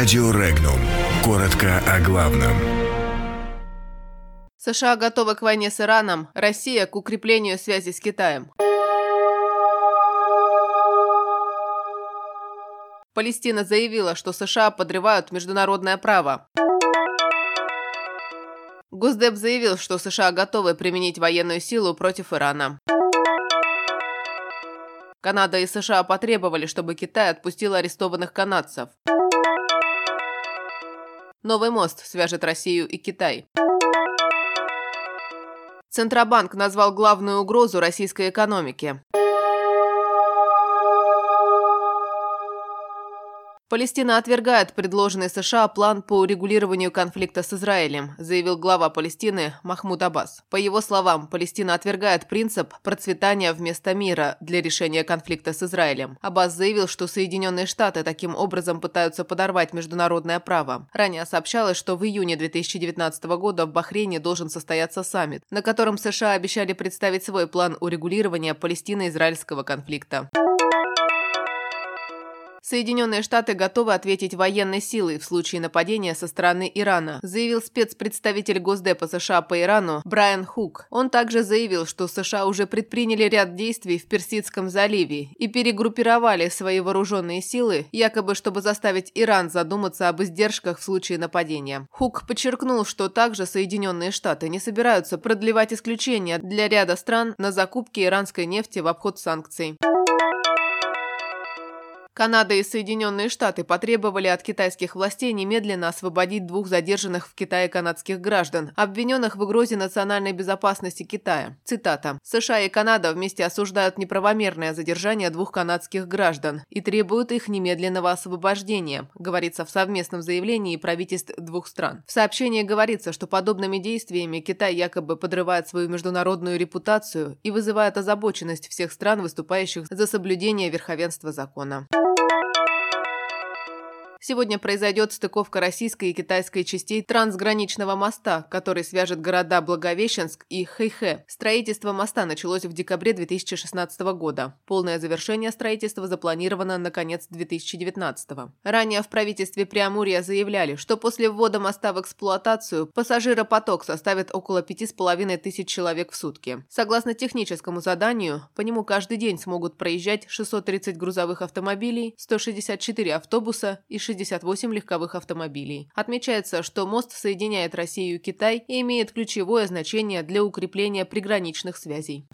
Радио Регнум. Коротко о главном. США готовы к войне с Ираном, Россия к укреплению связи с Китаем. Палестина заявила, что США подрывают международное право. Госдеп заявил, что США готовы применить военную силу против Ирана. Канада и США потребовали, чтобы Китай отпустил арестованных канадцев. Новый мост свяжет Россию и Китай. Центробанк назвал главную угрозу российской экономики. Палестина отвергает предложенный США план по урегулированию конфликта с Израилем, заявил глава Палестины Махмуд Аббас. По его словам, Палестина отвергает принцип процветания вместо мира для решения конфликта с Израилем. Аббас заявил, что Соединенные Штаты таким образом пытаются подорвать международное право. Ранее сообщалось, что в июне 2019 года в Бахрейне должен состояться саммит, на котором США обещали представить свой план урегулирования палестино-израильского конфликта. Соединенные Штаты готовы ответить военной силой в случае нападения со стороны Ирана, заявил спецпредставитель Госдепа США по Ирану Брайан Хук. Он также заявил, что США уже предприняли ряд действий в Персидском заливе и перегруппировали свои вооруженные силы, якобы чтобы заставить Иран задуматься об издержках в случае нападения. Хук подчеркнул, что также Соединенные Штаты не собираются продлевать исключения для ряда стран на закупки иранской нефти в обход санкций. Канада и Соединенные Штаты потребовали от китайских властей немедленно освободить двух задержанных в Китае канадских граждан, обвиненных в угрозе национальной безопасности Китая. Цитата. «США и Канада вместе осуждают неправомерное задержание двух канадских граждан и требуют их немедленного освобождения», говорится в совместном заявлении правительств двух стран. В сообщении говорится, что подобными действиями Китай якобы подрывает свою международную репутацию и вызывает озабоченность всех стран, выступающих за соблюдение верховенства закона. Сегодня произойдет стыковка российской и китайской частей трансграничного моста, который свяжет города Благовещенск и Хэйхэ. Строительство моста началось в декабре 2016 года. Полное завершение строительства запланировано на конец 2019. Ранее в правительстве Преамурья заявляли, что после ввода моста в эксплуатацию пассажиропоток составит около 5,5 тысяч человек в сутки. Согласно техническому заданию, по нему каждый день смогут проезжать 630 грузовых автомобилей, 164 автобуса и 68 легковых автомобилей. Отмечается, что мост соединяет Россию и Китай и имеет ключевое значение для укрепления приграничных связей.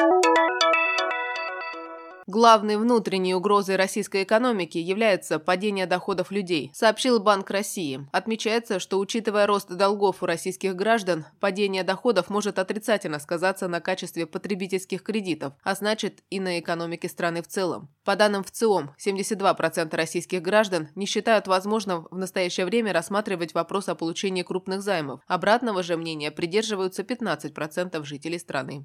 Главной внутренней угрозой российской экономики является падение доходов людей, сообщил Банк России. Отмечается, что учитывая рост долгов у российских граждан, падение доходов может отрицательно сказаться на качестве потребительских кредитов, а значит и на экономике страны в целом. По данным ВЦИОМ, 72% российских граждан не считают возможным в настоящее время рассматривать вопрос о получении крупных займов. Обратного же мнения придерживаются 15% жителей страны.